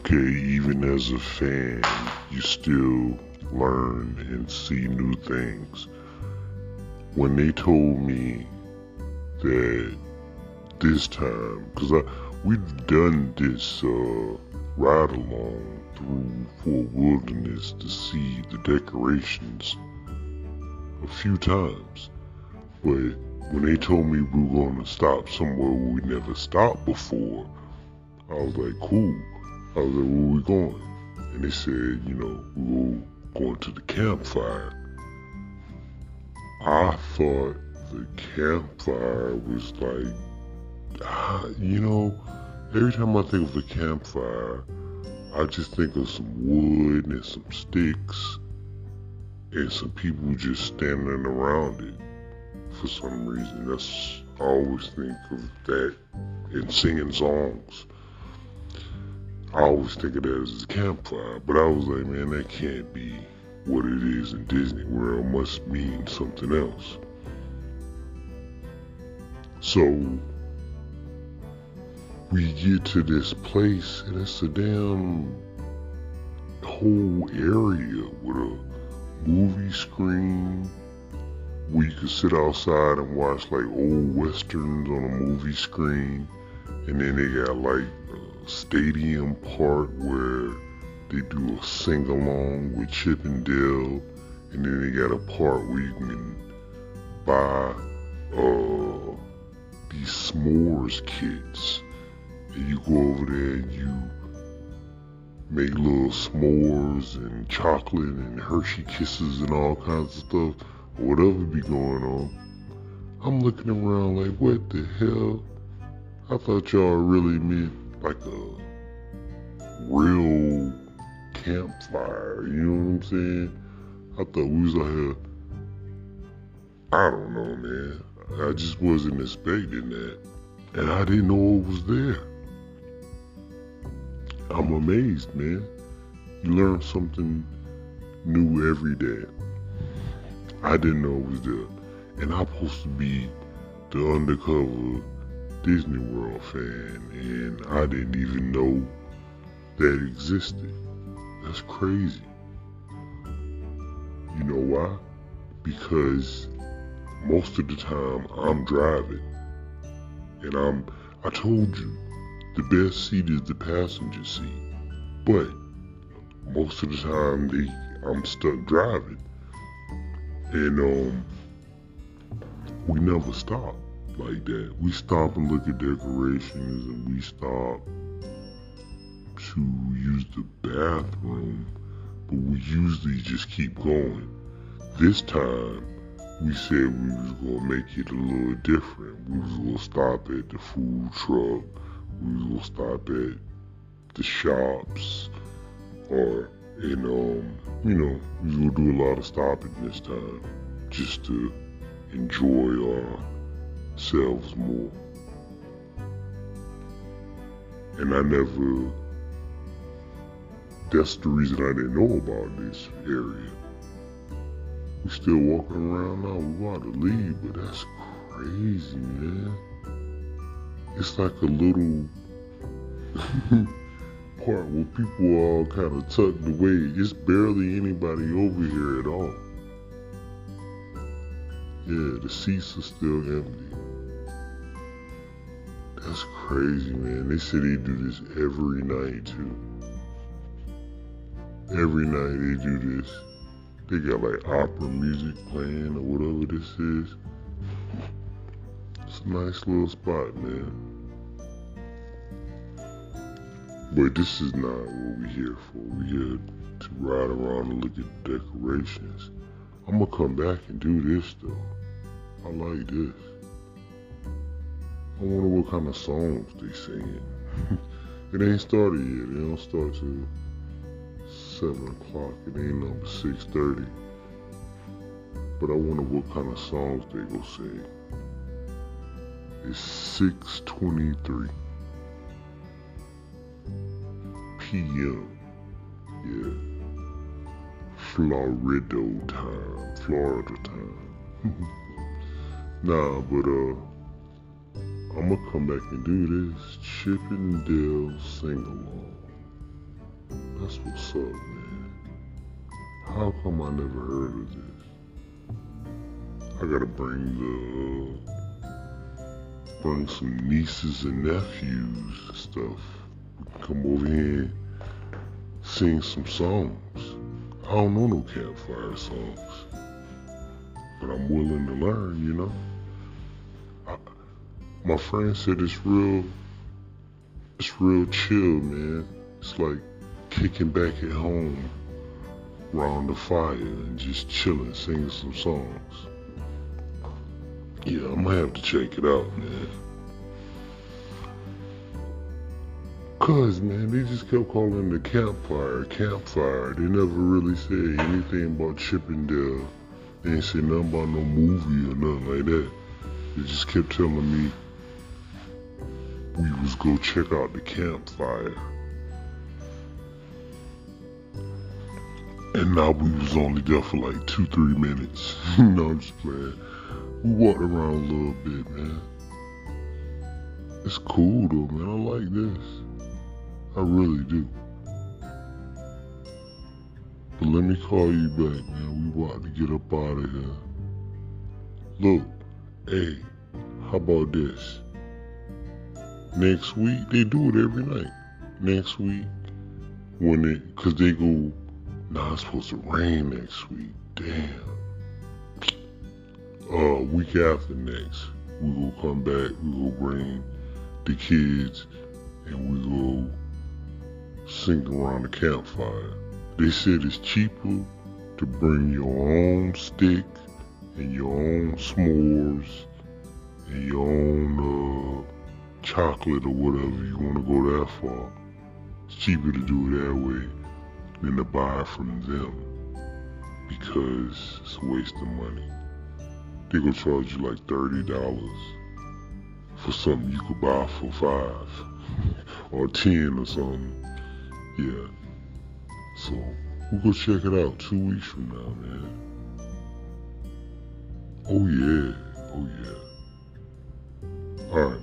okay, even as a fan, you still learn and see new things. When they told me that this time, because we've done this uh, ride along through Fort Wilderness to see the decorations a few times, but when they told me we were going to stop somewhere we never stopped before, I was like, cool. I was like, where we going? And they said, you know, we were going to the campfire. I thought the campfire was like, ah, you know, every time I think of the campfire, I just think of some wood and some sticks and some people just standing around it for some reason. That's I always think of that and singing songs. I always think of that as a campfire, but I was like, man, that can't be what it is in Disney World. Must mean something else. So we get to this place, and it's a damn whole area with a movie screen where you could sit outside and watch like old westerns on a movie screen. And then they got like stadium part where they do a sing along with Chip and Dale. And then they got a part where you can buy uh, these s'mores kits. And you go over there and you make little s'mores and chocolate and Hershey kisses and all kinds of stuff whatever be going on. I'm looking around like, what the hell? I thought y'all really meant like a real campfire, you know what I'm saying? I thought we was out here. I don't know, man. I just wasn't expecting that. And I didn't know it was there. I'm amazed, man. You learn something new every day. I didn't know it was there. And I'm supposed to be the undercover Disney World fan, and I didn't even know that existed. That's crazy. You know why? Because most of the time I'm driving, and I'm. I told you, the best seat is the passenger seat, but most of the time they, I'm stuck driving. And um, we never stop like that. We stop and look at decorations, and we stop to use the bathroom, but we usually just keep going. This time, we said we was gonna make it a little different. We was gonna stop at the food truck. We was gonna stop at the shops, or and um, you know, we will do a lot of stopping this time just to enjoy ourselves more. And I never, that's the reason I didn't know about this area. We still walking around now, we want to leave, but that's crazy, man. It's like a little part where people are all kind of tucked away. It's barely anybody over here at all. Yeah, the seats are still empty. That's crazy, man. They say they do this every night, too. Every night they do this. They got like opera music playing or whatever this is. It's a nice little spot, man. But this is not what we're here for. We're here to ride around and look at decorations. I'm gonna come back and do this though. I like this. I wonder what kind of songs they singing. it ain't started yet. It don't start till seven o'clock. It ain't number six thirty. But I wonder what kind of songs they go sing. It's six twenty three. p.m. Yeah. Florida time. Florida time. nah, but uh, I'm gonna come back and do this Chip sing along. That's what's up, man. How come I never heard of this? I gotta bring the bring some nieces and nephews and stuff. Come over here and sing some songs. I don't know no campfire songs, but I'm willing to learn. You know. My friend said it's real. It's real chill, man. It's like kicking back at home around the fire and just chilling, singing some songs. Yeah, I'm gonna have to check it out, man. Cause man, they just kept calling the campfire, campfire. They never really said anything about Chip and Dale. They ain't say nothing about no movie or nothing like that. They just kept telling me we was go check out the campfire. And now we was only there for like two, three minutes. no, I'm just playing. We walked around a little bit, man. It's cool though, man. I like this. I really do. But let me call you back, man. We about to get up out of here. Look, hey, how about this? Next week, they do it every night. Next week, when it, cause they go Nah, supposed to rain next week. Damn. Uh, week after next, we will come back. We will bring the kids, and we will sing around the campfire. They said it's cheaper to bring your own stick and your own s'mores and your own uh, chocolate or whatever you want to go that far. It's cheaper to do it that way than to buy from them because it's a waste of money. They gonna charge you like thirty dollars for something you could buy for five or ten or something. Yeah. So we'll go check it out two weeks from now, man. Oh yeah. Oh yeah. Alright,